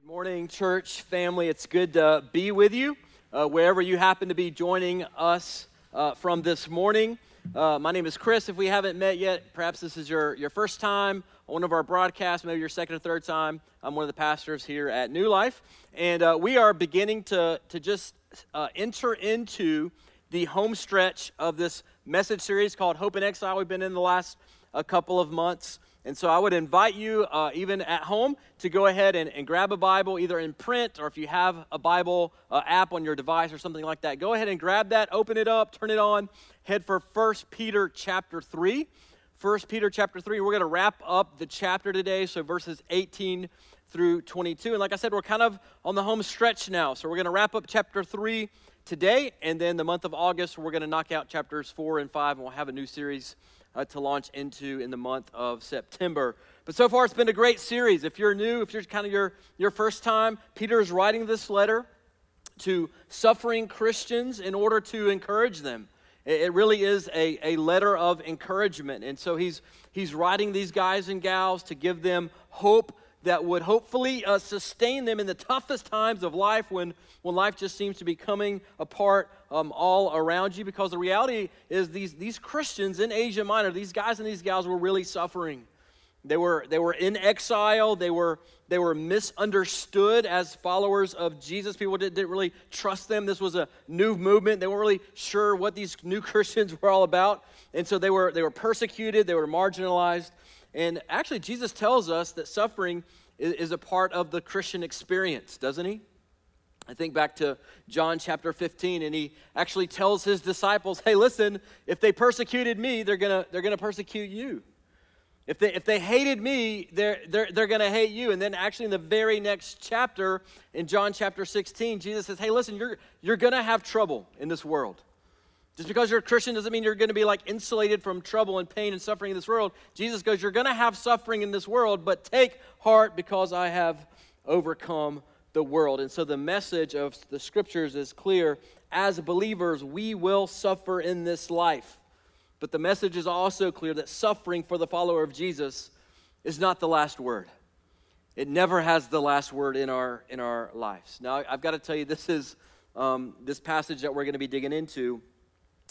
Good morning, church family. It's good to be with you uh, wherever you happen to be joining us uh, from this morning. Uh, my name is Chris. If we haven't met yet, perhaps this is your, your first time on one of our broadcasts, maybe your second or third time. I'm one of the pastors here at New Life. And uh, we are beginning to, to just uh, enter into the home stretch of this message series called Hope in Exile. We've been in the last a couple of months. And so I would invite you, uh, even at home, to go ahead and, and, grab a Bible, either in print or if you have a Bible uh, app on your device or something like that. Go ahead and grab that, open it up, turn it on, head for 1 Peter chapter 3. 1 Peter chapter 3. We're going to wrap up the chapter today, so verses 18 through 22. And like I said, we're kind of on the home stretch now. So we're going to wrap up chapter 3 today, and then the month of August, we're going to knock out chapters 4 and 5, and we'll have a new series uh, to launch into in the month of September. But so far, it's been a great series. If you're new, if you're kind of your, your first time, Peter is writing this letter to suffering Christians in order to encourage them. It, really is a, a letter of encouragement. And so he's, he's writing these guys and gals to give them hope that would hopefully uh, sustain them in the toughest times of life when, when life just seems to be coming apart um, all around you. Because the reality is, these, these Christians in Asia Minor, these guys and these gals were really suffering. They were, they were in exile. They were, they were misunderstood as followers of Jesus. People didn't, didn't really trust them. This was a new movement. They weren't really sure what these new Christians were all about. And so they were, they were persecuted, they were marginalized. And actually, Jesus tells us that suffering is, a part of the Christian experience, doesn't he? I think back to John chapter 15, and he actually tells his disciples, hey, listen, if they persecuted me, they're going to they're gonna persecute you. If they, if they hated me, they're, they're, they're going to hate you. And then, actually, in the very next chapter, in John chapter 16, Jesus says, Hey, listen, you're, you're going to have trouble in this world. Just because you're a Christian doesn't mean you're going to be like insulated from trouble and pain and suffering in this world. Jesus goes, You're going to have suffering in this world, but take heart because I have overcome the world. And so the message of the scriptures is clear. As believers, we will suffer in this life. But the message is also clear that suffering for the follower of Jesus is not the last word. It never has the last word in our in our lives. Now, I've got to tell you, this is um, this passage that we're going to be digging into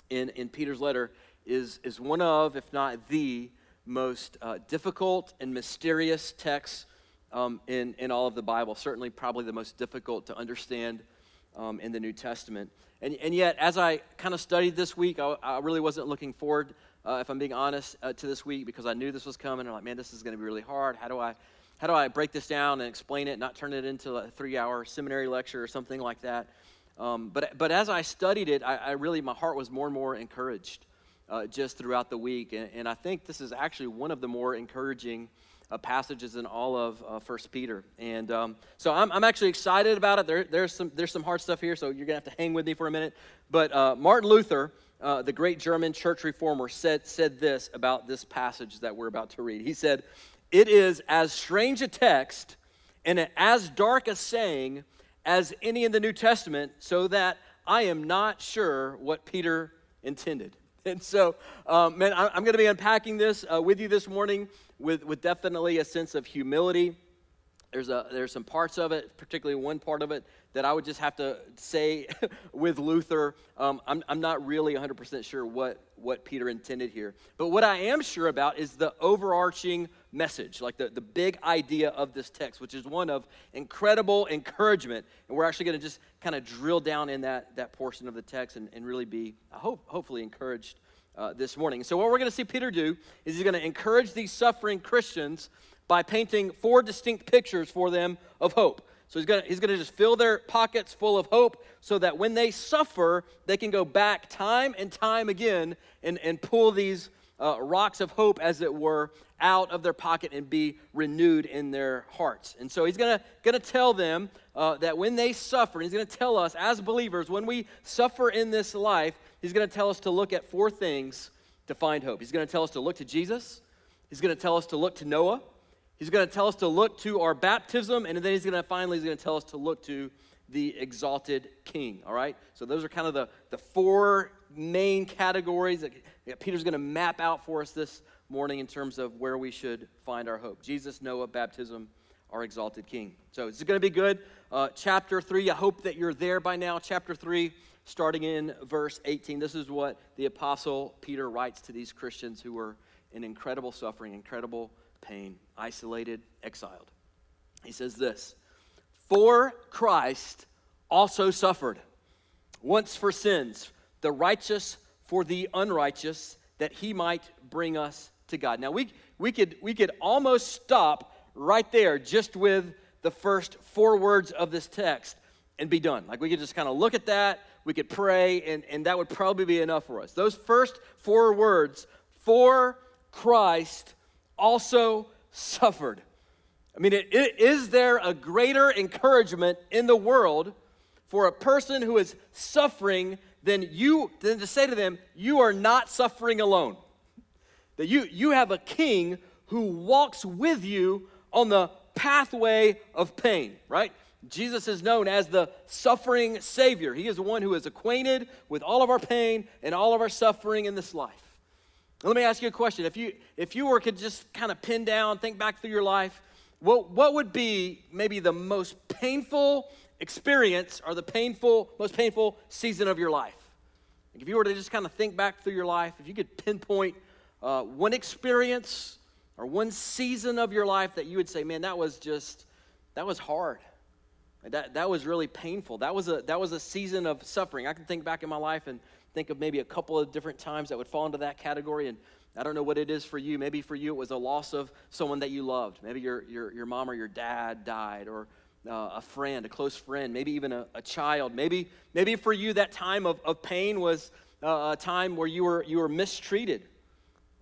in, in Peter's letter is, is one of, if not the most uh, difficult and mysterious texts um, in, in all of the Bible. Certainly, probably the most difficult to understand um, in the New Testament. And, and yet, as I kind of studied this week, I, I really wasn't looking forward, uh, if I'm being honest, uh, to this week because I knew this was coming. I'm like, man, this is going to be really hard. How do I how do I break this down and explain it, not turn it into a three hour seminary lecture or something like that? Um, but, but as I studied it, I, I, really, my heart was more and more encouraged uh, just throughout the week. And, and, I think this is actually one of the more encouraging uh, passages in all of uh, First Peter. And um, so I'm, I'm actually excited about it. There, there's, some, there's some hard stuff here, so you're going to have to hang with me for a minute. But uh, Martin Luther, uh, the great German church reformer, said, said this about this passage that we're about to read. He said, It is as strange a text and as dark a saying as any in the New Testament, so that I am not sure what Peter intended. And so, um, man, I'm going to be unpacking this uh, with you this morning with, with definitely a sense of humility. There's, a, there's some parts of it, particularly one part of it, that I would just have to say with Luther, um, I'm, I'm not really 100% sure what, what Peter intended here. But what I am sure about is the overarching message, like the, the big idea of this text, which is one of incredible encouragement. And we're actually going to just kind of drill down in that, that portion of the text and, and really be, I hope, hopefully encouraged uh, this morning. So, what we're going to see Peter do is he's going to encourage these suffering Christians by painting four distinct pictures for them of hope. So he's going he's going to just fill their pockets full of hope so that when they suffer, they can go back time and time again and, and pull these uh, rocks of hope, as it were, out of their pocket and be renewed in their hearts. And so he's going to tell them uh, that when they suffer, he's going to tell us as believers, when we suffer in this life, he's going to tell us to look at four things to find hope. He's going to tell us to look to Jesus, he's going to tell us to look to Noah, he's going to tell us to look to our baptism, and then he's going to finally he's going to tell us to look to the exalted king. All right? So those are kind of the, the four main categories that Peter's going to map out for us this morning in terms of where we should find our hope Jesus, Noah, baptism, our exalted King. So it's going to be good. Uh, chapter 3, I hope that you're there by now. Chapter 3, starting in verse 18. This is what the Apostle Peter writes to these Christians who were in incredible suffering, incredible pain, isolated, exiled. He says this For Christ also suffered once for sins, the righteous for the unrighteous, that he might bring us to God. Now, we, we, could, we could almost stop right there just with the first four words of this text and be done. Like we could just kind of look at that, we could pray, and, and that would probably be enough for us. Those first four words, for Christ also suffered. I mean, it, it, is there a greater encouragement in the world for a person who is suffering than you then to say to them, you are not suffering alone? That you, you have a king who walks with you on the pathway of pain, right? Jesus is known as the suffering Savior. He is the one who is acquainted with all of our pain and all of our suffering in this life. Let me ask you a question. If you, if you were to just kind of pin down, think back through your life, what, what would be maybe the most painful experience or the painful, most painful season of your life? Like if you were to just kind of think back through your life, if you could pinpoint uh, one experience or one season of your life that you would say, man, that was just, that was hard. That, that was really painful. That was, a, that was a season of suffering. I can think back in my life and think of maybe a couple of different times that would fall into that category. And I don't know what it is for you. Maybe for you it was a loss of someone that you loved. Maybe your, your, your mom or your dad died, or uh, a friend, a close friend, maybe even a, a, child. Maybe, maybe for you that time of, of pain was uh, a time where you were, you were mistreated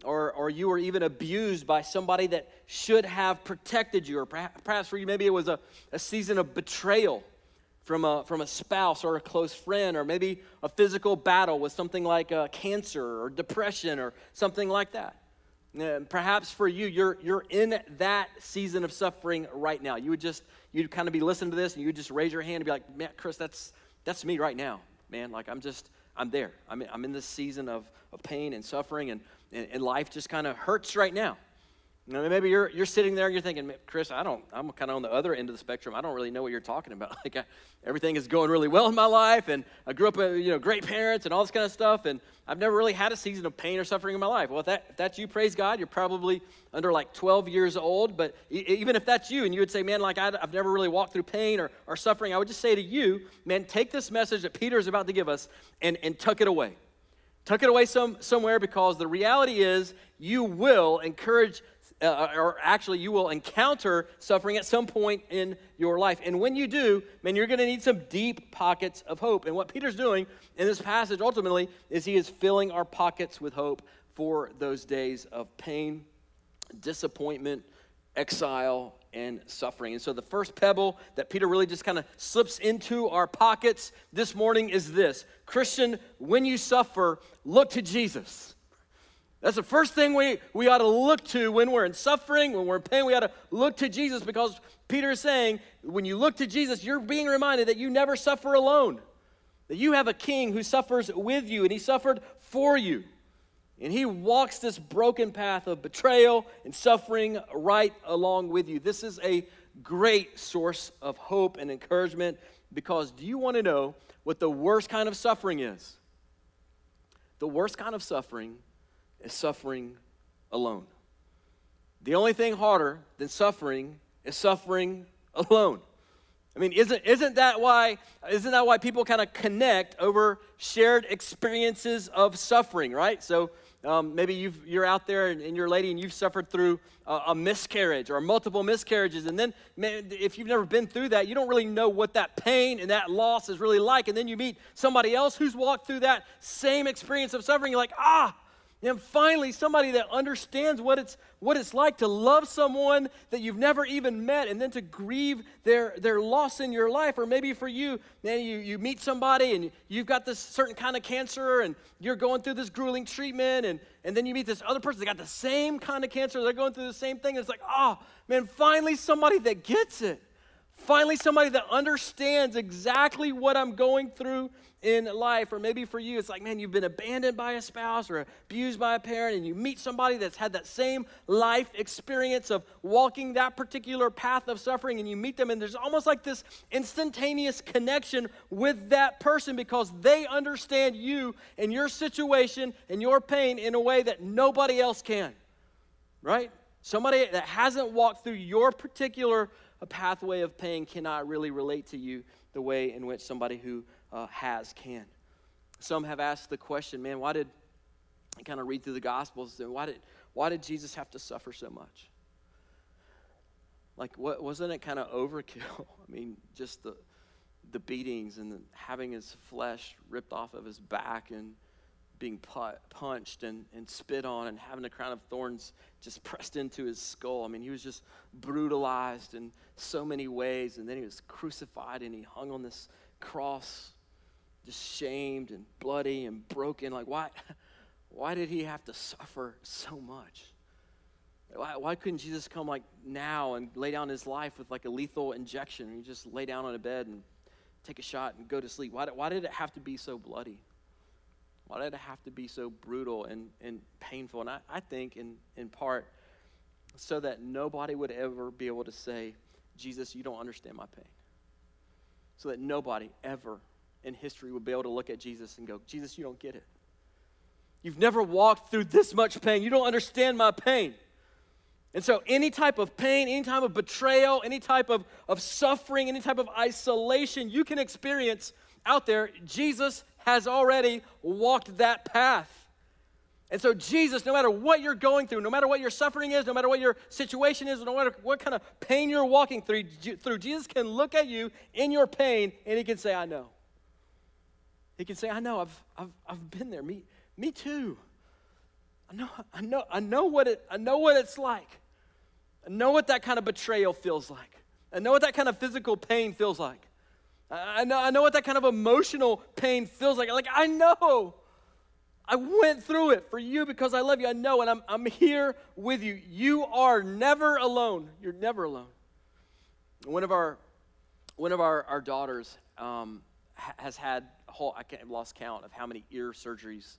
or, or you were even abused by somebody that should have protected you, or perhaps for you, maybe it was a, a season of betrayal from a, from a spouse or a close friend, or maybe a physical battle with something like uh, cancer or depression or something like that. And perhaps for you, you're, you're in that season of suffering right now. You would just, you'd kind of be listening to this and you would just raise your hand and be like, man, Chris, that's, that's me right now, man. Like, I'm just, I'm there. I'm I'm in this season of, of pain and suffering, and, and, and life just kind of hurts right now. Know, maybe you're, you're sitting there and you're thinking, Chris, I don't, I'm kind of on the other end of the spectrum. I don't really know what you're talking about. Like, I, everything is going really well in my life, and I grew up with, you know, great parents and all this kind of stuff, and I've never really had a season of pain or suffering in my life. Well, if, that, if that's you, praise God, you're probably under like 12 years old, but even if that's you, and you would say, man, like, I, have never really walked through pain or, or suffering, I would just say to you, man, take this message that Peter is about to give us and, and tuck it away. Tuck it away some, somewhere because the reality is you will encourage uh, or actually you will encounter suffering at some point in your life. And when you do, man, you're going to need some deep pockets of hope. And what Peter's doing in this passage ultimately is he is filling our pockets with hope for those days of pain, disappointment, exile, and suffering. And so the first pebble that Peter really just kind of slips into our pockets this morning is this Christian, when you suffer, look to Jesus. That's the first thing we, we ought to look to when we're in suffering, when we're in pain. We ought to look to Jesus because Peter is saying, when you look to Jesus, you're being reminded that you never suffer alone, that you have a king who suffers with you and he suffered for you. And he walks this broken path of betrayal and suffering right along with you. This is a great source of hope and encouragement because do you want to know what the worst kind of suffering is? The worst kind of suffering is suffering alone. The only thing harder than suffering is suffering alone. I mean, isn't, isn't that why isn't that why people kind of connect over shared experiences of suffering, right? So um, maybe you are out there and, and, you're a lady and you've suffered through a, a miscarriage or multiple miscarriages, and then man, if you've never been through that, you don't really know what that pain and that loss is really like. And then you meet somebody else who's walked through that same experience of suffering. You're like, ah, and finally, somebody that understands what it's, what it's like to love someone that you've never even met and then to grieve their, their loss in your life. Or maybe for you, man, you, you meet somebody and you've got this certain kind of cancer and you're going through this grueling treatment. And, and then you meet this other person that got the same kind of cancer. They're going through the same thing. It's like, oh, man, finally somebody that gets it. Finally, somebody that understands exactly what I'm going through in life. Or maybe for you, it's like, man, you've been abandoned by a spouse or abused by a parent, and you meet somebody that's had that same life experience of walking that particular path of suffering, and you meet them, and there's almost like this instantaneous connection with that person because they understand you and your situation and your pain in a way that nobody else can. Right? Somebody that hasn't walked through your particular a pathway of pain cannot really relate to you the way in which somebody who uh, has can. Some have asked the question, man, why did I kind of read through the Gospels and why did why did Jesus have to suffer so much? Like, what wasn't it kind of overkill? I mean, just the the beatings and the, having his flesh ripped off of his back and being punched and, and spit on and having a crown of thorns just pressed into his skull. I mean, he was just brutalized in so many ways. And then he was crucified and he hung on this cross, just shamed and bloody and broken. Like, why, why did he have to suffer so much? Why, why couldn't Jesus come like now and lay down his life with like a lethal injection? You just lay down on a bed and take a shot and go to sleep. Why, why did it have to be so bloody? Why did it have to be so brutal and, and painful? And I, I think, in, in part, so that nobody would ever be able to say, Jesus, you don't understand my pain. So that nobody ever in history would be able to look at Jesus and go, Jesus, you don't get it. You've never walked through this much pain. You don't understand my pain. And so, any type of pain, any type of betrayal, any type of, of suffering, any type of isolation you can experience out there, Jesus has already walked that path. And so, Jesus, no matter what you're going through, no matter what your suffering is, no matter what your situation is, no matter what kind of pain you're walking through, through, Jesus can look at you in your pain and he can say, I know. He can say, I know, I've, I've, I've been there. Me, me too. I know, I know, I know what it, I know what it's like. I know what that kind of betrayal feels like. I know what that kind of physical pain feels like. I know, I know what that kind of emotional pain feels like. Like, I know. I went through it for you because I love you. I know, and I'm, I'm here with you. You are never alone. You're never alone. One of our, one of our, our daughters um, has had a whole, I can't, lost count of how many ear surgeries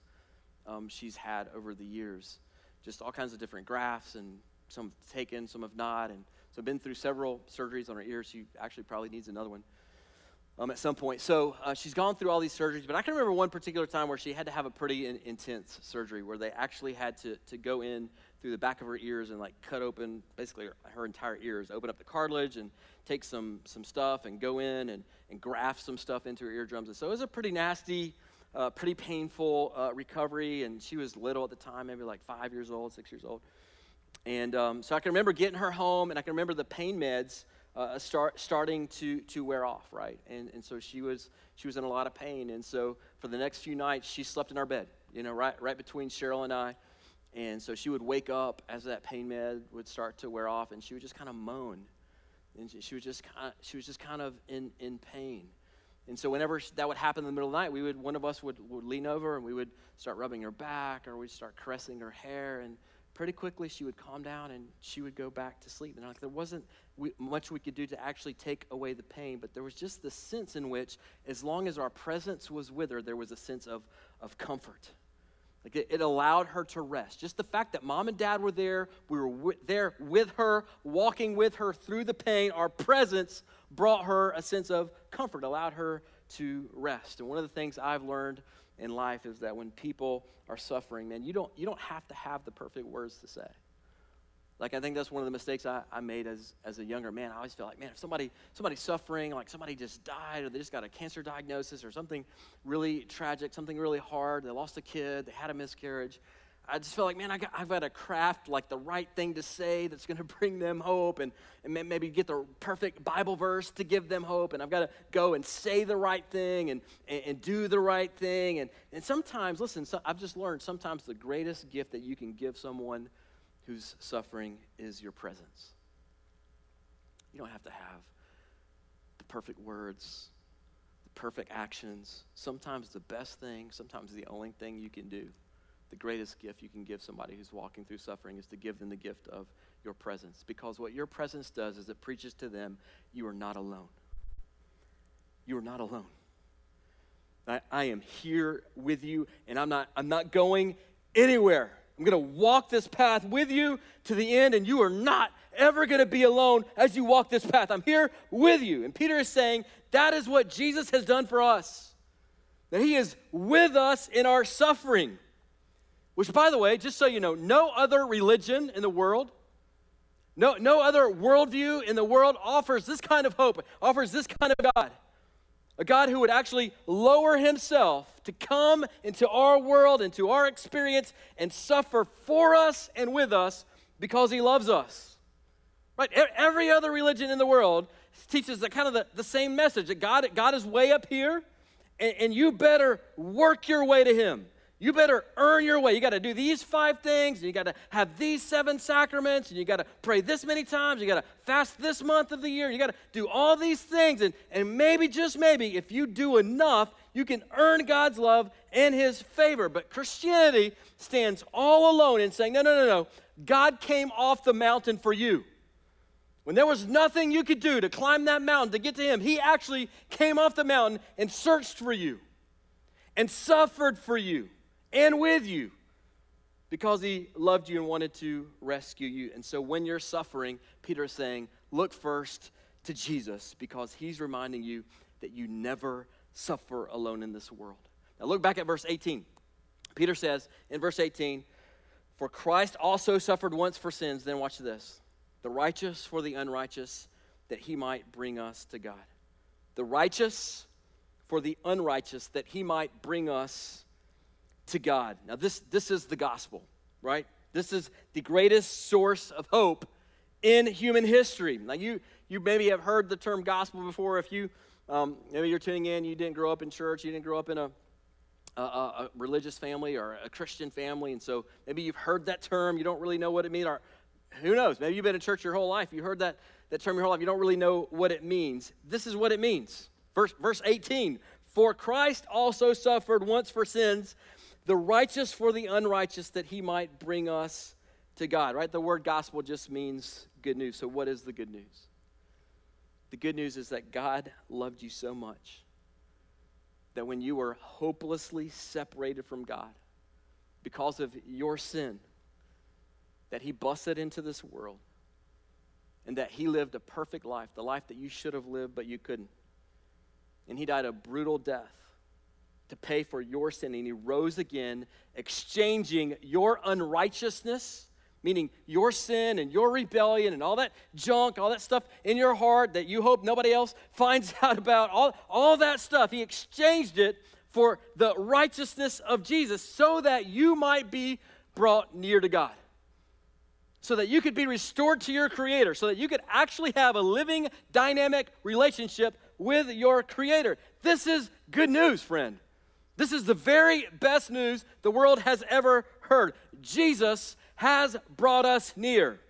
um, she's had over the years. Just all kinds of different grafts, and some have taken, some have not. And so been through several surgeries on her ears. She actually probably needs another one um, at some point. So uh, she's gone through all these surgeries, but I can remember one particular time where she had to have a pretty in, intense surgery where they actually had to, to go in through the back of her ears and like cut open basically her, her entire ears, open up the cartilage and take some, some stuff and go in and, and graft some stuff into her eardrums. And so it was a pretty nasty, uh, pretty painful uh, recovery. And she was little at the time, maybe like five years old, six years old. And um, so I can remember getting her home and I can remember the pain meds uh, start, starting to, to wear off, right? And, and so she was, she was in a lot of pain. And so for the next few nights, she slept in our bed, you know, right, right between Cheryl and I. And so she would wake up as that pain med would start to wear off, and she would just kind of moan. And she, she was just kind of, she was just kind of in, in pain. And so whenever that would happen in the middle of the night, we would, one of us would, would lean over and we would start rubbing her back or we'd start caressing her hair. And pretty quickly she would calm down and she would go back to sleep. And like there wasn't much we could do to actually take away the pain, but there was just the sense in which, as long as our presence was with her, there was a sense of, of comfort. Like it, it allowed her to rest. Just the fact that mom and dad were there, we were w- there with her, walking with her through the pain, our presence brought her a sense of comfort, allowed her to rest. And one of the things I've learned in life is that when people are suffering, man, you don't, you don't have to have the perfect words to say. Like I think that's one of the mistakes I, I made as, as a younger man. I always feel like, man, if somebody somebody's suffering, like somebody just died or they just got a cancer diagnosis or something really tragic, something really hard, they lost a kid, they had a miscarriage. I just feel like, man, I got, I've got to craft like the right thing to say that's going to bring them hope and, and maybe get the perfect Bible verse to give them hope. And I've got to go and say the right thing and, and, and do the right thing. And, and sometimes, listen, so I've just learned sometimes the greatest gift that you can give someone whose suffering is your presence. You don't have to have the perfect words, the perfect actions. Sometimes the best thing, sometimes the only thing you can do, the greatest gift you can give somebody who's walking through suffering is to give them the gift of your presence because what your presence does is it preaches to them you are not alone. You are not alone. I, I am here with you, and I'm not, I'm not going anywhere. I'm going to walk this path with you to the end, and you are not ever going to be alone as you walk this path. I'm here with you. And Peter is saying that is what Jesus has done for us, that he is with us in our suffering. Which, by the way, just so you know, no other religion in the world, no, no other worldview in the world offers this kind of hope, offers this kind of God. A God who would actually lower himself to come into our world, into our experience, and suffer for us and with us because he loves us. Right? Every other religion in the world teaches the kind of the, the same message that God, God is way up here, and, and you better work your way to him. You better earn your way. You got to do these five things, and you got to have these seven sacraments, and you got to pray this many times, you got to fast this month of the year, you got to do all these things. And, and maybe, just maybe, if you do enough, you can earn God's love and His favor. But Christianity stands all alone in saying, no, no, no, no. God came off the mountain for you. When there was nothing you could do to climb that mountain to get to Him, He actually came off the mountain and searched for you and suffered for you and with you because he loved you and wanted to rescue you. And so when you're suffering, Peter is saying, look first to Jesus because he's reminding you that you never suffer alone in this world. Now look back at verse 18. Peter says in verse 18, For Christ also suffered once for sins, then watch this the righteous for the unrighteous, that he might bring us to God. The righteous for the unrighteous, that he might bring us to God. Now, this, this is the gospel, right? This is the greatest source of hope in human history. Now, you, you maybe have heard the term gospel before. If you, um, maybe you're tuning in, you didn't grow up in church, you didn't grow up in a, a, a, religious family or a Christian family, and so maybe you've heard that term, you don't really know what it means, or who knows, maybe you've been in church your whole life, you heard that, that term your whole life, you don't really know what it means. This is what it means. Verse, verse 18 For Christ also suffered once for sins the righteous for the unrighteous, that he might bring us to God, right? The word gospel just means good news. So, what is the good news? The good news is that God loved you so much that when you were hopelessly separated from God because of your sin, that he busted into this world and that he lived a perfect life, the life that you should have lived, but you couldn't. And he died a brutal death to pay for your sin. And he rose again, exchanging your unrighteousness, meaning your sin and your rebellion and all that junk, all that stuff in your heart that you hope nobody else finds out about, all, all that stuff. He exchanged it for the righteousness of Jesus so that you might be brought near to God. So that you could be restored to your Creator, so that you could actually have a living, dynamic relationship with your Creator. This is good news, friend. This is the very best news the world has ever heard. Jesus has brought us near.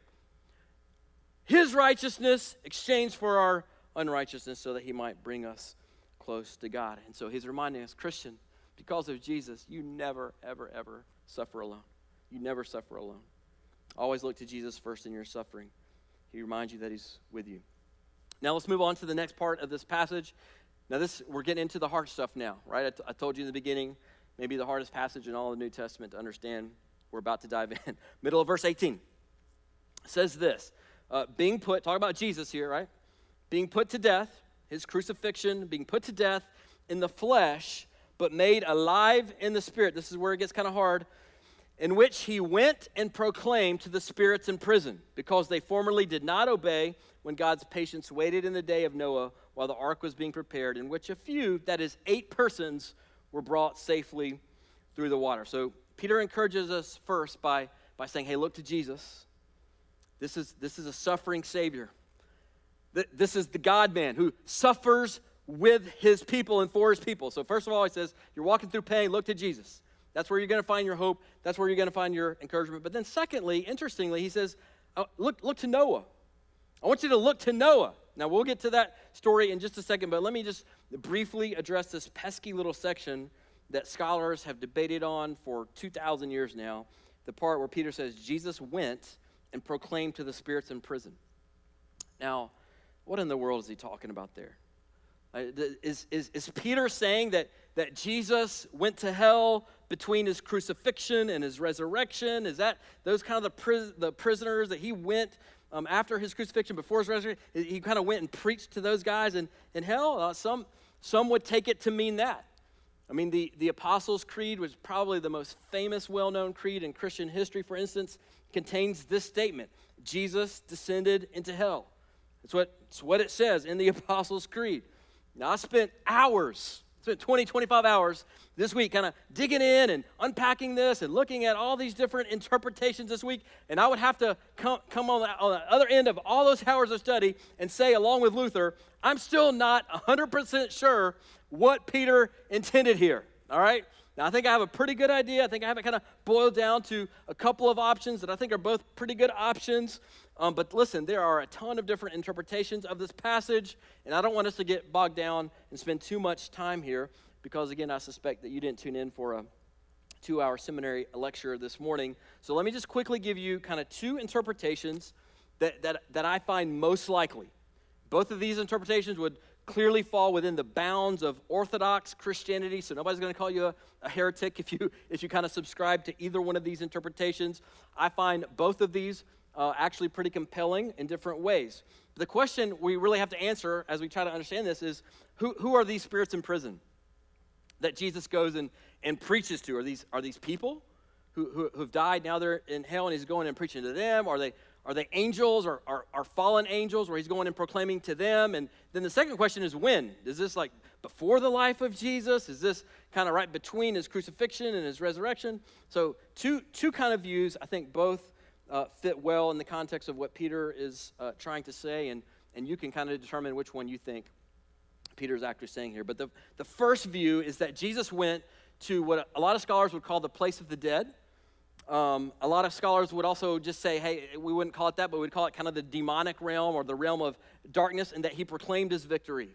His righteousness exchanged for our unrighteousness so that he might bring us close to God. And so he's reminding us, Christian, because of Jesus, you never, ever, ever suffer alone. You never suffer alone. Always look to Jesus first in your suffering. He reminds you that he's with you. Now let's move on to the next part of this passage. Now, this we're getting into the hard stuff now, right? I, t- I told you in the beginning, maybe the hardest passage in all the New Testament to understand. We're about to dive in. Middle of verse 18 says this uh, being put, talk about Jesus here, right? Being put to death, his crucifixion, being put to death in the flesh, but made alive in the spirit. This is where it gets kind of hard. In which he went and proclaimed to the spirits in prison, because they formerly did not obey when God's patience waited in the day of Noah while the ark was being prepared, in which a few, that is, eight persons, were brought safely through the water. So Peter encourages us first by, by saying, hey, look to Jesus. This is, this is a suffering Savior. This is the God man who suffers with his people and for his people. So, first of all, he says, You're walking through pain, look to Jesus. That's where you're going to find your hope. That's where you're going to find your encouragement. But then, secondly, interestingly, he says, oh, look, look to Noah. I want you to look to Noah. Now, we'll get to that story in just a second, but let me just briefly address this pesky little section that scholars have debated on for 2,000 years now. The part where Peter says Jesus went and proclaimed to the spirits in prison. Now, what in the world is he talking about there? Uh, is, is, is Peter saying that, that Jesus went to hell between his crucifixion and his resurrection? Is that those kind of the, the prisoners that he went um, after his crucifixion, before his resurrection? He kind of went and preached to those guys in, in hell? Uh, some, some would take it to mean that. I mean, the, the Apostles' Creed was probably the most famous, well known creed in Christian history, for instance, contains this statement Jesus descended into hell. That's what, that's what it says in the Apostles' Creed. Now, I spent hours, spent 20, 25 hours this week kind of digging in and unpacking this and looking at all these different interpretations this week. And I would have to come, come on, the, on the other end of all those hours of study and say, along with Luther, I'm still not 100% sure what Peter intended here. All right? Now, I think I have a pretty good idea. I think I have it kind of boiled down to a couple of options that I think are both pretty good options. Um, but listen, there are a ton of different interpretations of this passage, and I don't want us to get bogged down and spend too much time here because, again, I suspect that you didn't tune in for a two hour seminary lecture this morning. So let me just quickly give you kind of two interpretations that, that, that I find most likely. Both of these interpretations would clearly fall within the bounds of Orthodox Christianity, so nobody's going to call you a, a, heretic if you if you kind of subscribe to either one of these interpretations. I find both of these uh, actually pretty compelling in different ways. The question we really have to answer as we try to understand this is who, who are these spirits in prison that Jesus goes and, and preaches to? Are these, are these people who, who, who've died, now they're in hell, and he's going and preaching to them? Are they, are they angels or are, are fallen angels where he's going and proclaiming to them? And then the second question is when? Is this like before the life of Jesus? Is this kind of right between his crucifixion and his resurrection? So, two, two kind of views, I think both uh, fit well in the context of what Peter is uh, trying to say, and, and you can kind of determine which one you think Peter's actually saying here. But the, the first view is that Jesus went to what a lot of scholars would call the place of the dead. Um, a lot of scholars would also just say, hey, we wouldn't call it that, but we'd call it kind of the demonic realm or the realm of darkness, and that he proclaimed his victory.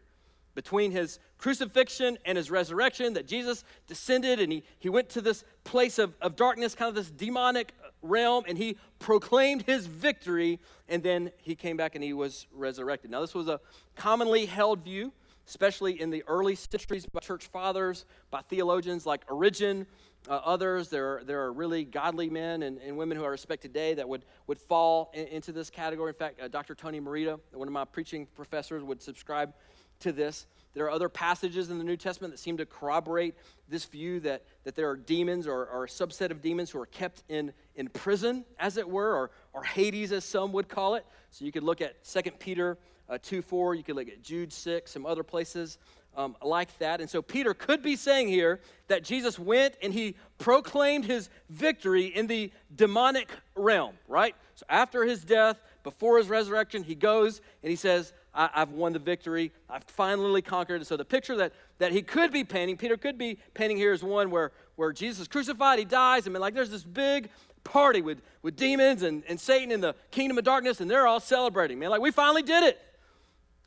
Between his crucifixion and his resurrection, that Jesus descended and he, he went to this place of, of darkness, kind of this demonic realm, and he proclaimed his victory, and then he came back and he was resurrected. Now, this was a commonly held view, especially in the early centuries by church fathers, by theologians like Origen, uh, others, there are, there are really godly men and, and women who I respect today that would, would fall in, into this category. In fact, uh, Dr. Tony Merida, one of my preaching professors, would subscribe to this. There are other passages in the New Testament that seem to corroborate this view that, that there are demons or, or a subset of demons who are kept in, in prison, as it were, or, or Hades, as some would call it. So you could look at 2 Peter uh, 2 4, you could look at Jude 6, some other places um, like that. And so Peter could be saying here that Jesus went and he proclaimed his victory in the demonic realm, right? So after his death, before his resurrection, he goes and he says, I- have won the victory. I've finally conquered. And so the picture that, that he could be painting, Peter could be painting here is one where, where Jesus is crucified, he dies, and like there's this big party with, with demons and, and Satan in the kingdom of darkness, and they're all celebrating, man. Like, we finally did it.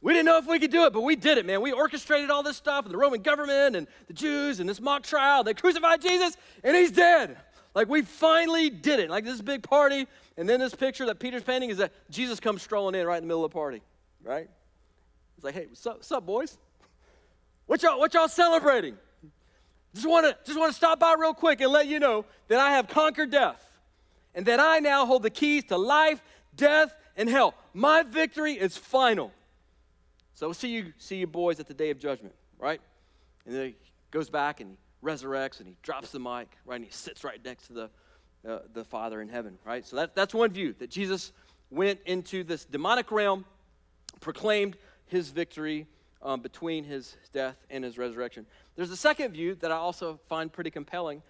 We didn't know if we could do it, but we did it, man. We orchestrated all this stuff, and the Roman government and the Jews and this mock trial. They crucified Jesus, and he's dead. Like, we finally did it. Like, this big party. And then this picture that Peter's painting is that Jesus comes strolling in right in the middle of the party, right? It's like, hey, what's up, what's up boys? What y'all, what y'all celebrating? Just want to just want to stop by real quick and let you know that I have conquered death and that I now hold the keys to life, death, and hell. My victory is final. So see you, see you boys at the day of judgment, right? And then he goes back and he resurrects and he drops the mic, right? And he sits right next to the, uh, the Father in heaven, right? So that, that's one view that Jesus went into this demonic realm, proclaimed his victory um, between his death and his resurrection. There's a second view that I also find pretty compelling.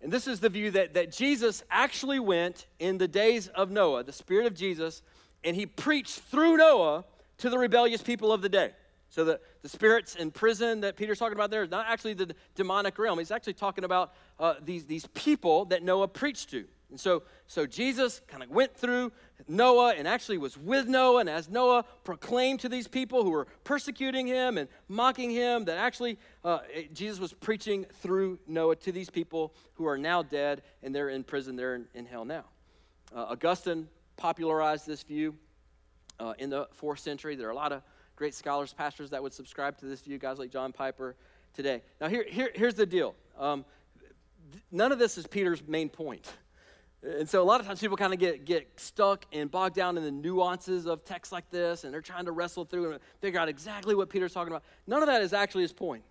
And this is the view that, that Jesus actually went in the days of Noah, the Spirit of Jesus, and he preached through Noah to the rebellious people of the day. So the, the spirits in prison that Peter's talking about there is not actually the demonic realm. He's actually talking about uh, these, these people that Noah preached to. And so, so Jesus kind of went through Noah and actually was with Noah. And as Noah proclaimed to these people who were persecuting him and mocking him, that actually uh, Jesus was preaching through Noah to these people who are now dead and they're in prison, they're in, in hell now. Uh, Augustine popularized this view uh, in the fourth century. There are a lot of great scholars, pastors that would subscribe to this view, guys like John Piper today. Now, here, here here's the deal um, none of this is Peter's main point. And so a lot of times people kind of get, get stuck and bogged down in the nuances of texts like this, and they're trying to wrestle through and figure out exactly what Peter's talking about. None of that is actually his point.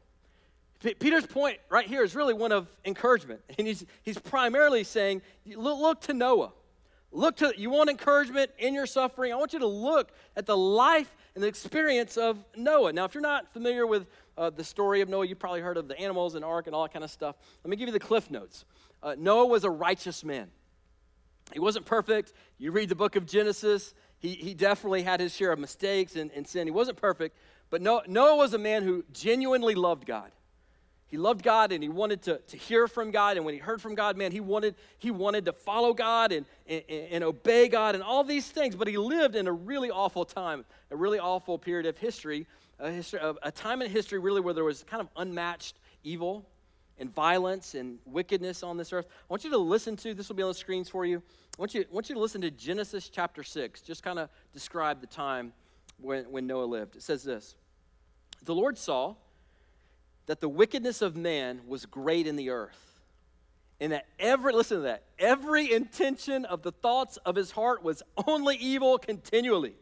Peter's point right here is really one of encouragement. And he's, he's primarily saying, look, look to Noah. Look to, you want encouragement in your suffering? I want you to look at the life and the experience of Noah. Now, if you're not familiar with uh, the story of Noah, you've probably heard of the animals and ark and all that kind of stuff. Let me give you the cliff notes. Uh, Noah was a righteous man. He wasn't perfect. You read the book of Genesis, he, he definitely had his share of mistakes and, and sin. He wasn't perfect, but Noah, Noah was a man who genuinely loved God. He loved God and he wanted to, to hear from God. And when he heard from God, man, he wanted, he wanted to follow God and, and, and obey God and all these things. But he lived in a really awful time, a really awful period of history, a, history, a time in history really where there was kind of unmatched evil and violence and wickedness on this earth. I want you to listen to, this will be on the screens for you. I want you, I want you to listen to Genesis chapter 6, just kind of describe the time when, when Noah lived. It says this The Lord saw that the wickedness of man was great in the earth, and that every, listen to that, every intention of the thoughts of his heart was only evil continually.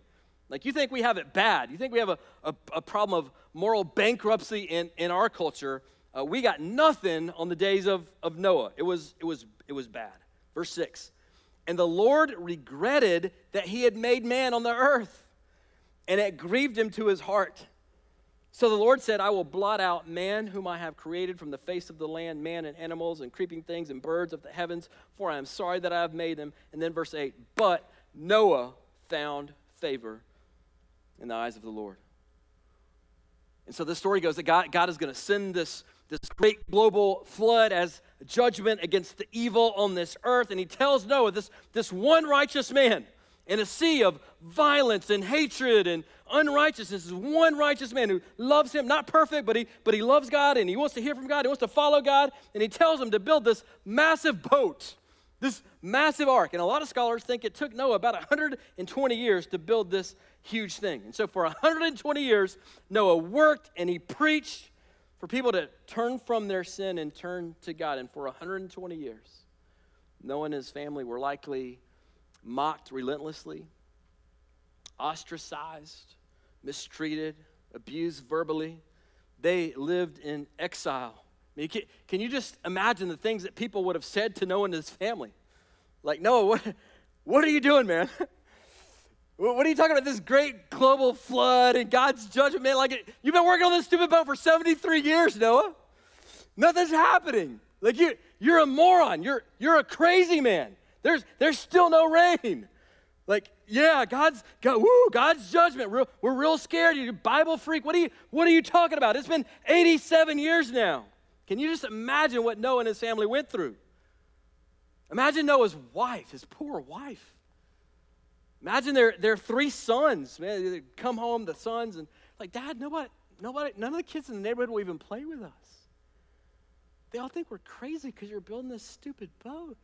Like you think we have it bad. You think we have a, a, a problem of moral bankruptcy in, in our culture uh, we got nothing on the days of, of Noah. It was, it, was, it was bad. Verse 6 And the Lord regretted that he had made man on the earth, and it grieved him to his heart. So the Lord said, I will blot out man whom I have created from the face of the land, man and animals and creeping things and birds of the heavens, for I am sorry that I have made them. And then verse 8, but Noah found favor in the eyes of the Lord. And so the story goes that God, God is going to send this this great global flood as judgment against the evil on this earth. And he tells Noah, this, this one righteous man in a sea of violence and hatred and unrighteousness, is one righteous man who loves him, not perfect, but he, but he loves God and he wants to hear from God, he wants to follow God, and he tells him to build this massive boat, this massive ark. And a lot of scholars think it took Noah about 120 years to build this huge thing. And so for 120 years, Noah worked and he preached for people to turn from their sin and turn to God. And for 120 years, Noah and his family were likely mocked relentlessly, ostracized, mistreated, abused verbally. They lived in exile. I mean, can, can you just imagine the things that people would have said to Noah and his family? Like, Noah, what, what are you doing, man? What are you talking about? This great global flood and God's judgment, man. Like, you've been working on this stupid boat for 73 years, Noah. Nothing's happening. Like, you, you're a moron. You're, you're a crazy man. There's, there's still no rain. Like, yeah, God's, God, woo, God's judgment. We're real scared. You're a Bible freak. What are, you, what are you talking about? It's been 87 years now. Can you just imagine what Noah and his family went through? Imagine Noah's wife, his poor wife. Imagine their, their three sons. Man, they come home, the sons, and like, Dad, nobody, nobody, none of the kids in the neighborhood will even play with us. They all think we're crazy because you're building this stupid boat.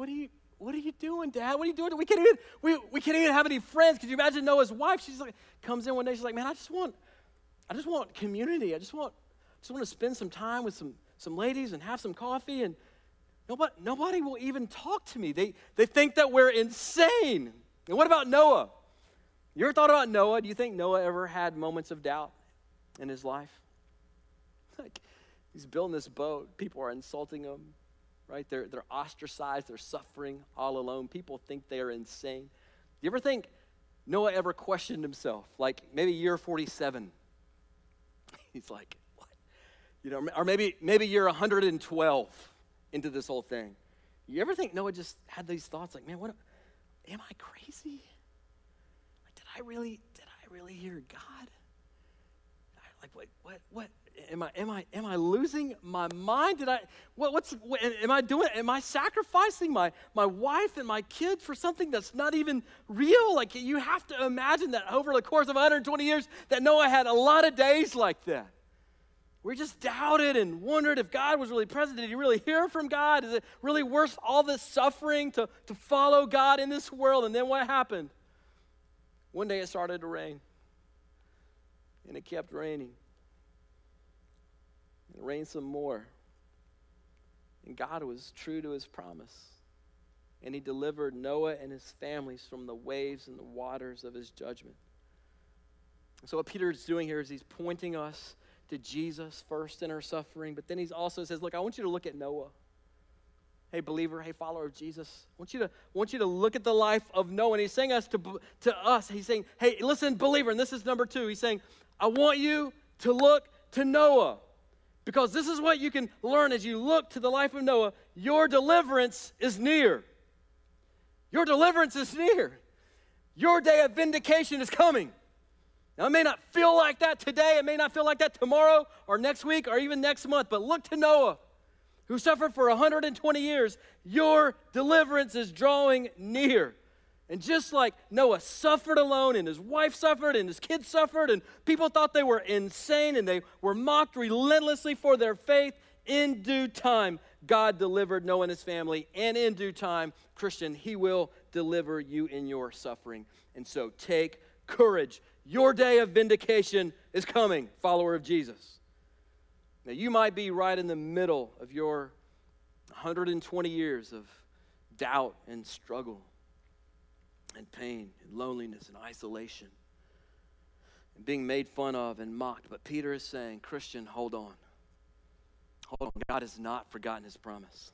What are you, what are you doing, Dad? What are you doing? We can't even, we, we can't even have any friends. Could you imagine Noah's wife? She's like, comes in one day, she's like, man, I just want, I just want community. I just want, just want to spend some time with some, some ladies and have some coffee. And nobody, nobody will even talk to me. They, they think that we're insane. And what about Noah? You ever thought about Noah? Do you think Noah ever had moments of doubt in his life? Like, he's building this boat. People are insulting him, right? They're, they're ostracized. They're suffering all alone. People think they are insane. Do you ever think Noah ever questioned himself? Like, maybe year 47. He's like, what? You know, or maybe, maybe you're 112 into this whole thing. You ever think Noah just had these thoughts like, man, what? am I crazy? Like, did I really, did I really hear God? Like, what, what, what? Am I, am I, am I losing my mind? Did I, what, what's, what, am I doing? Am I sacrificing my, my wife and my kids for something that's not even real? Like, you have to imagine that over the course of 120 years, that Noah had a lot of days like that. we just doubted and wondered if God was really present. Did he really hear from God? Is it really worth all this suffering to, to follow God in this world? And then what happened? One day it started to rain. And it kept raining. And it rained some more. And God was true to his promise. And he delivered Noah and his families from the waves and the waters of his judgment. So, what Peter is doing here is he's pointing us to Jesus first in our suffering, but then he also says, Look, I want you to look at Noah. Hey, believer, hey, follower of Jesus. I want you to, want you to look at the life of Noah. And he's saying us to, to us, he's saying, Hey, listen, believer, and this is number two. He's saying, I want you to look to Noah. Because this is what you can learn as you look to the life of Noah. Your deliverance is near. Your deliverance is near. Your day of vindication is coming. Now, it may not feel like that today, it may not feel like that tomorrow or next week or even next month, but look to Noah, who suffered for 120 years. Your deliverance is drawing near. And just like Noah suffered alone, and his wife suffered, and his kids suffered, and people thought they were insane, and they were mocked relentlessly for their faith, in due time, God delivered Noah and his family. And in due time, Christian, He will deliver you in your suffering. And so take courage. Your day of vindication is coming, follower of Jesus. Now, you might be right in the middle of your 120 years of doubt and struggle and pain and loneliness and isolation and being made fun of and mocked. But Peter is saying, Christian, hold on. Hold on. God has not forgotten his promise.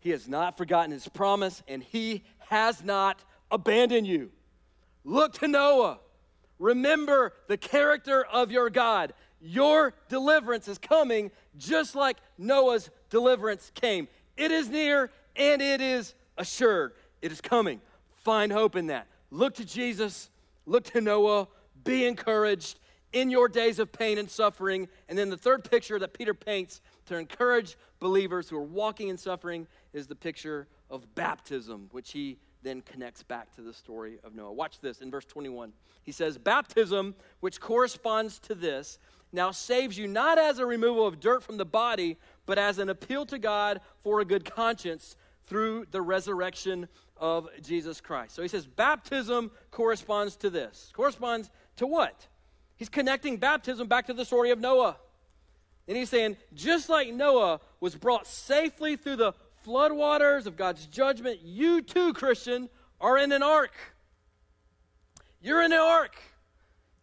He has not forgotten his promise, and he has not abandoned you. Look to Noah. Remember the character of your God. Your deliverance is coming just like Noah's deliverance came. It is near and it is assured. It is coming. Find hope in that. Look to Jesus, look to Noah, be encouraged in your days of pain and suffering. And then the third picture that Peter paints to encourage believers who are walking in suffering is the picture of baptism, which he then connects back to the story of Noah. Watch this in verse 21. He says, Baptism, which corresponds to this, now saves you not as a removal of dirt from the body, but as an appeal to God for a good conscience through the resurrection of Jesus Christ. So he says, Baptism corresponds to this. Corresponds to what? He's connecting baptism back to the story of Noah. And he's saying, just like Noah was brought safely through the floodwaters of God's judgment, you too, Christian, are in an ark. You're in an ark.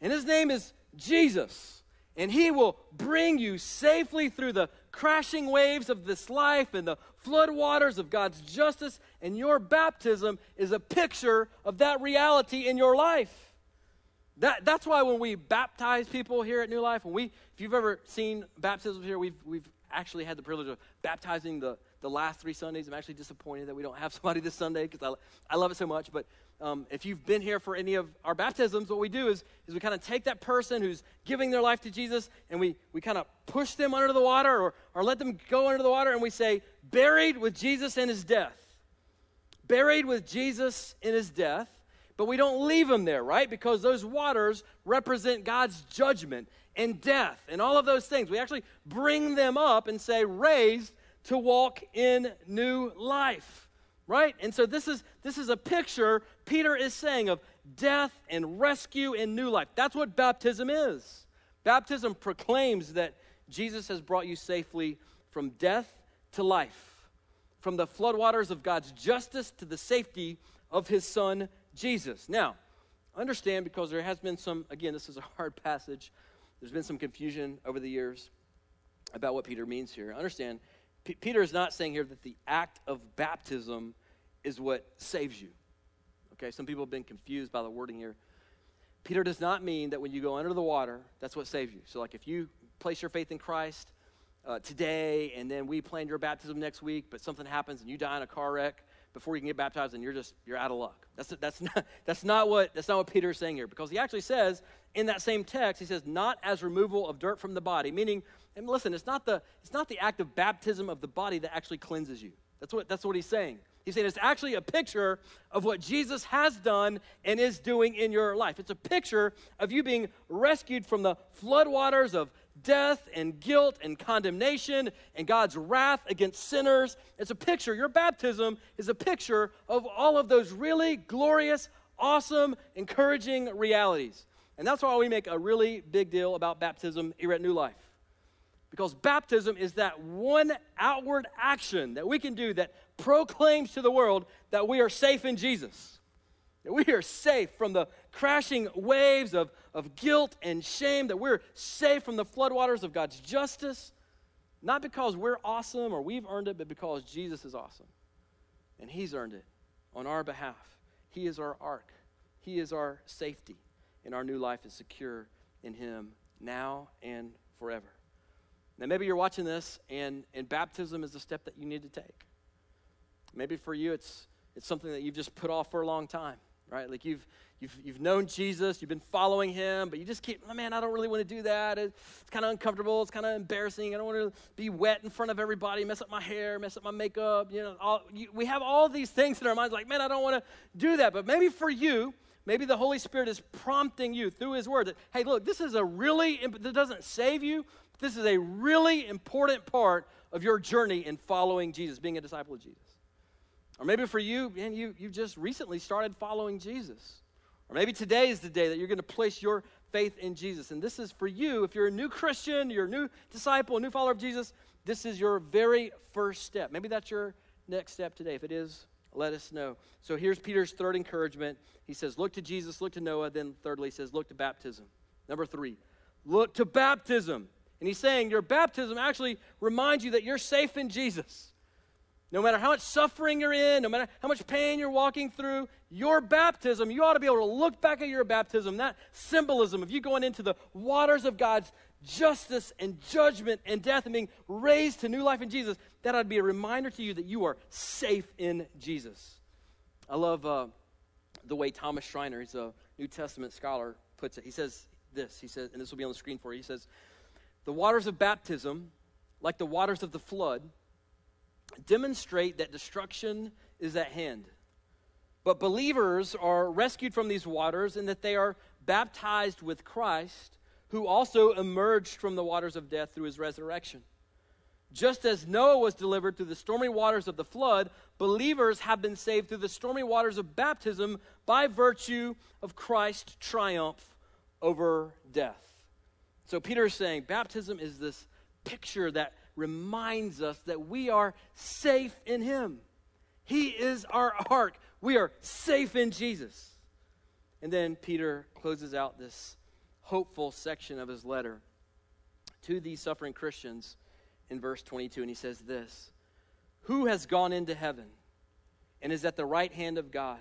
And his name is Jesus. And he will bring you safely through the crashing waves of this life and the floodwaters of God's justice. And your baptism is a picture of that reality in your life. That, that's why when we baptize people here at New Life, when we, if you've ever seen baptisms here, we've, we've actually had the privilege of baptizing the, the last three Sundays. I'm actually disappointed that we don't have somebody this Sunday because I, I love it so much. But um, if you've been here for any of our baptisms, what we do is, is we kind of take that person who's giving their life to Jesus and we, we kind of push them under the water or, or let them go under the water and we say, buried with Jesus in his death. Buried with Jesus in his death. But we don't leave them there, right? Because those waters represent God's judgment and death and all of those things. We actually bring them up and say, raised to walk in new life, right? And so this is this is a picture Peter is saying of death and rescue and new life. That's what baptism is. Baptism proclaims that Jesus has brought you safely from death to life, from the floodwaters of God's justice to the safety of his son Jesus. Now, understand because there has been some, again, this is a hard passage. There's been some confusion over the years about what Peter means here. Understand, P- Peter is not saying here that the act of baptism is what saves you. Okay, some people have been confused by the wording here. Peter does not mean that when you go under the water, that's what saves you. So, like if you place your faith in Christ uh, today and then we plan your baptism next week, but something happens and you die in a car wreck, before you can get baptized and you're just you're out of luck. That's, that's, not, that's, not what, that's not what peter is saying here. Because he actually says in that same text he says not as removal of dirt from the body meaning and listen it's not the it's not the act of baptism of the body that actually cleanses you. That's what that's what he's saying. He's saying it's actually a picture of what jesus has done and is doing in your life. It's a picture of you being rescued from the floodwaters of death and guilt and condemnation and God's wrath against sinners. It's a picture, your baptism is a picture of all of those really glorious, awesome, encouraging realities. And that's why we make a really big deal about baptism here at New Life. Because baptism is that one outward action that we can do that proclaims to the world that we are safe in Jesus. That we are safe from the crashing waves of, of guilt and shame, that we're safe from the floodwaters of God's justice, not because we're awesome or we've earned it, but because Jesus is awesome. And He's earned it on our behalf. He is our ark, He is our safety, and our new life is secure in Him now and forever. Now, maybe you're watching this, and, and baptism is the step that you need to take. Maybe for you, it's, it's something that you've just put off for a long time right? Like you've, you've, you've known Jesus, you've been following him, but you just keep, man, I don't really want to do that. It's kind of uncomfortable. It's kind of embarrassing. I don't want to be wet in front of everybody, mess up my hair, mess up my makeup. You know, all, you, we have all these things in our minds like, man, I don't want to do that. But maybe for you, maybe the Holy Spirit is prompting you through his word that, hey, look, this is a really, that doesn't save you. This is a really important part of your journey in following Jesus, being a disciple of Jesus. Or maybe for you, man, you, you just recently started following Jesus. Or maybe today is the day that you're going to place your faith in Jesus. And this is for you, if you're a new Christian, you're a new disciple, a new follower of Jesus, this is your very first step. Maybe that's your next step today. If it is, let us know. So here's Peter's third encouragement. He says, Look to Jesus, look to Noah. Then, thirdly, he says, Look to baptism. Number three, look to baptism. And he's saying, Your baptism actually reminds you that you're safe in Jesus. No matter how much suffering you're in, no matter how much pain you're walking through, your baptism, you ought to be able to look back at your baptism, that symbolism of you going into the waters of God's justice and judgment and death and being raised to new life in Jesus, that ought to be a reminder to you that you are safe in Jesus. I love uh, the way Thomas Schreiner, he's a New Testament scholar, puts it. He says this, he says, and this will be on the screen for you. He says, The waters of baptism, like the waters of the flood, demonstrate that destruction is at hand. But believers are rescued from these waters in that they are baptized with Christ, who also emerged from the waters of death through his resurrection. Just as Noah was delivered through the stormy waters of the flood, believers have been saved through the stormy waters of baptism by virtue of Christ's triumph over death. So Peter is saying baptism is this picture that reminds us that we are safe in Him. He is our ark. We are safe in Jesus. And then Peter closes out this hopeful section of his letter to these suffering Christians in verse 22, and he says this Who has gone into heaven and is at the right hand of God?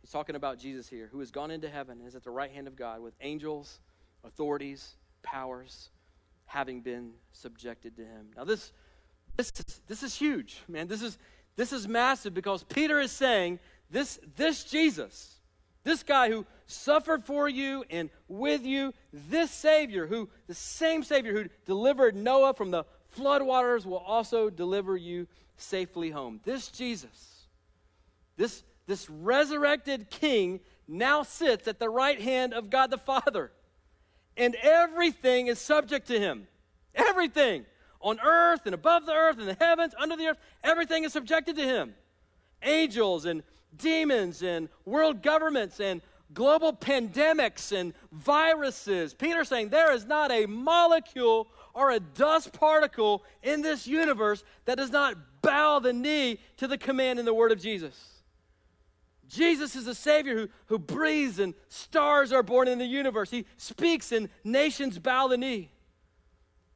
He's talking about Jesus here, who has gone into heaven and is at the right hand of God with angels, authorities, powers having been subjected to him. Now this this is, this is huge, man. This is this is massive because Peter is saying this this Jesus, this guy who suffered for you and with you, this Savior, who the same Savior who delivered Noah from the floodwaters will also deliver you safely home. This Jesus, this this resurrected King now sits at the right hand of God the Father and everything is subject to him. Everything on earth and above the earth and the heavens, under the earth, everything is subjected to him. Angels and demons and world governments and global pandemics and viruses. Peter's saying there is not a molecule or a dust particle in this universe that does not bow the knee to the command in the word of Jesus. Jesus is a Savior who, who breathes and stars are born in the universe. He speaks and nations bow the knee.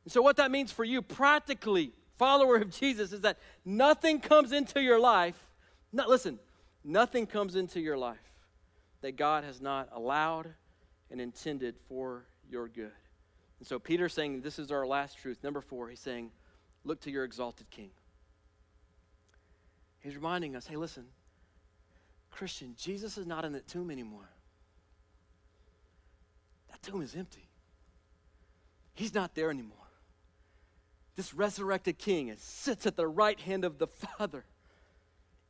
And so, what that means for you, practically, follower of Jesus, is that nothing comes into your life. Not, listen, nothing comes into your life that God has not allowed and intended for your good. And so, Peter's saying this is our last truth. Number four, he's saying, look to your exalted King. He's reminding us hey, listen, Christian, Jesus is not in that tomb anymore. That tomb is empty. He's not there anymore. This resurrected king sits at the right hand of the Father.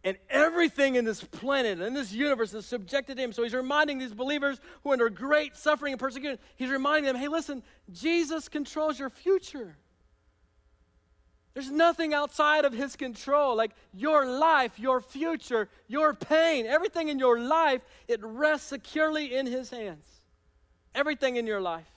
and everything in this planet and this universe is subjected to him. So he's reminding these believers who are under great suffering and persecution, he's reminding them, hey, listen, Jesus controls your future. There's nothing outside of his control. Like your life, your future, your pain, everything in your life, it rests securely in his hands. Everything in your life.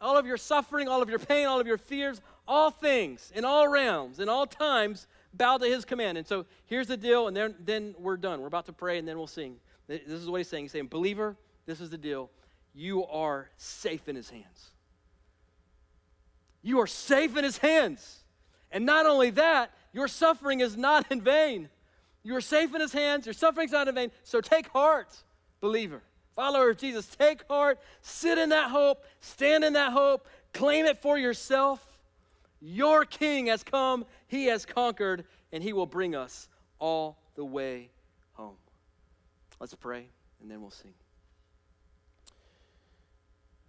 All of your suffering, all of your pain, all of your fears, all things in all realms, in all times, bow to his command. And so here's the deal, and then, then we're done. We're about to pray, and then we'll sing. This is what he's saying. He's saying, Believer, this is the deal. You are safe in his hands. You are safe in his hands. And not only that, your suffering is not in vain. You are safe in his hands, your suffering's not in vain. So take heart, believer. Follower of Jesus, take heart, sit in that hope, stand in that hope, claim it for yourself. Your king has come, he has conquered, and he will bring us all the way home. Let's pray, and then we'll sing.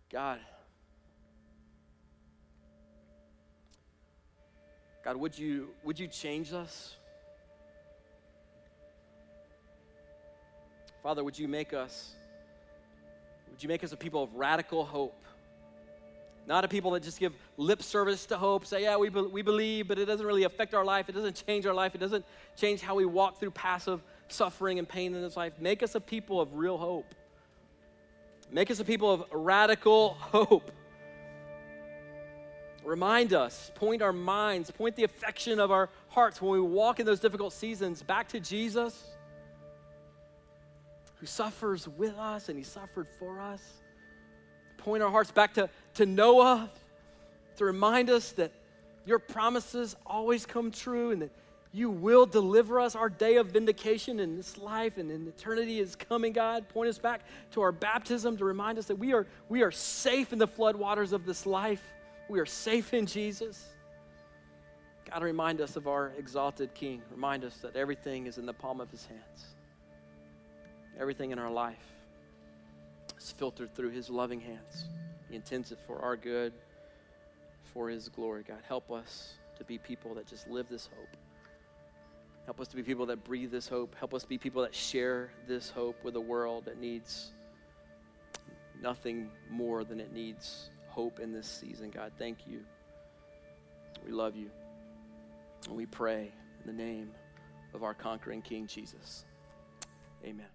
God, God, would you, would you change us? Father, would you make us, would you make us a people of radical hope? Not a people that just give lip service to hope, say, yeah, we, be- we believe, but it doesn't really affect our life. It doesn't change our life. It doesn't change how we walk through passive suffering and pain in this life. Make us a people of real hope. Make us a people of radical hope. Remind us, point our minds, point the affection of our hearts when we walk in those difficult seasons back to Jesus, who suffers with us and he suffered for us point our hearts back to, to Noah to remind us that your promises always come true and that you will deliver us. Our day of vindication in this life and in eternity is coming, God. Point us back to our baptism to remind us that we are, we are safe in the floodwaters of this life. We are safe in Jesus. God, remind us of our exalted King. Remind us that everything is in the palm of his hands. Everything in our life is filtered through His loving hands. He intends it for our good, for His glory. God, help us to be people that just live this hope. Help us to be people that breathe this hope. Help us be people that share this hope with a world that needs nothing more than it needs hope in this season. God, thank you. We love you. And we pray in the name of our conquering King Jesus. Amen.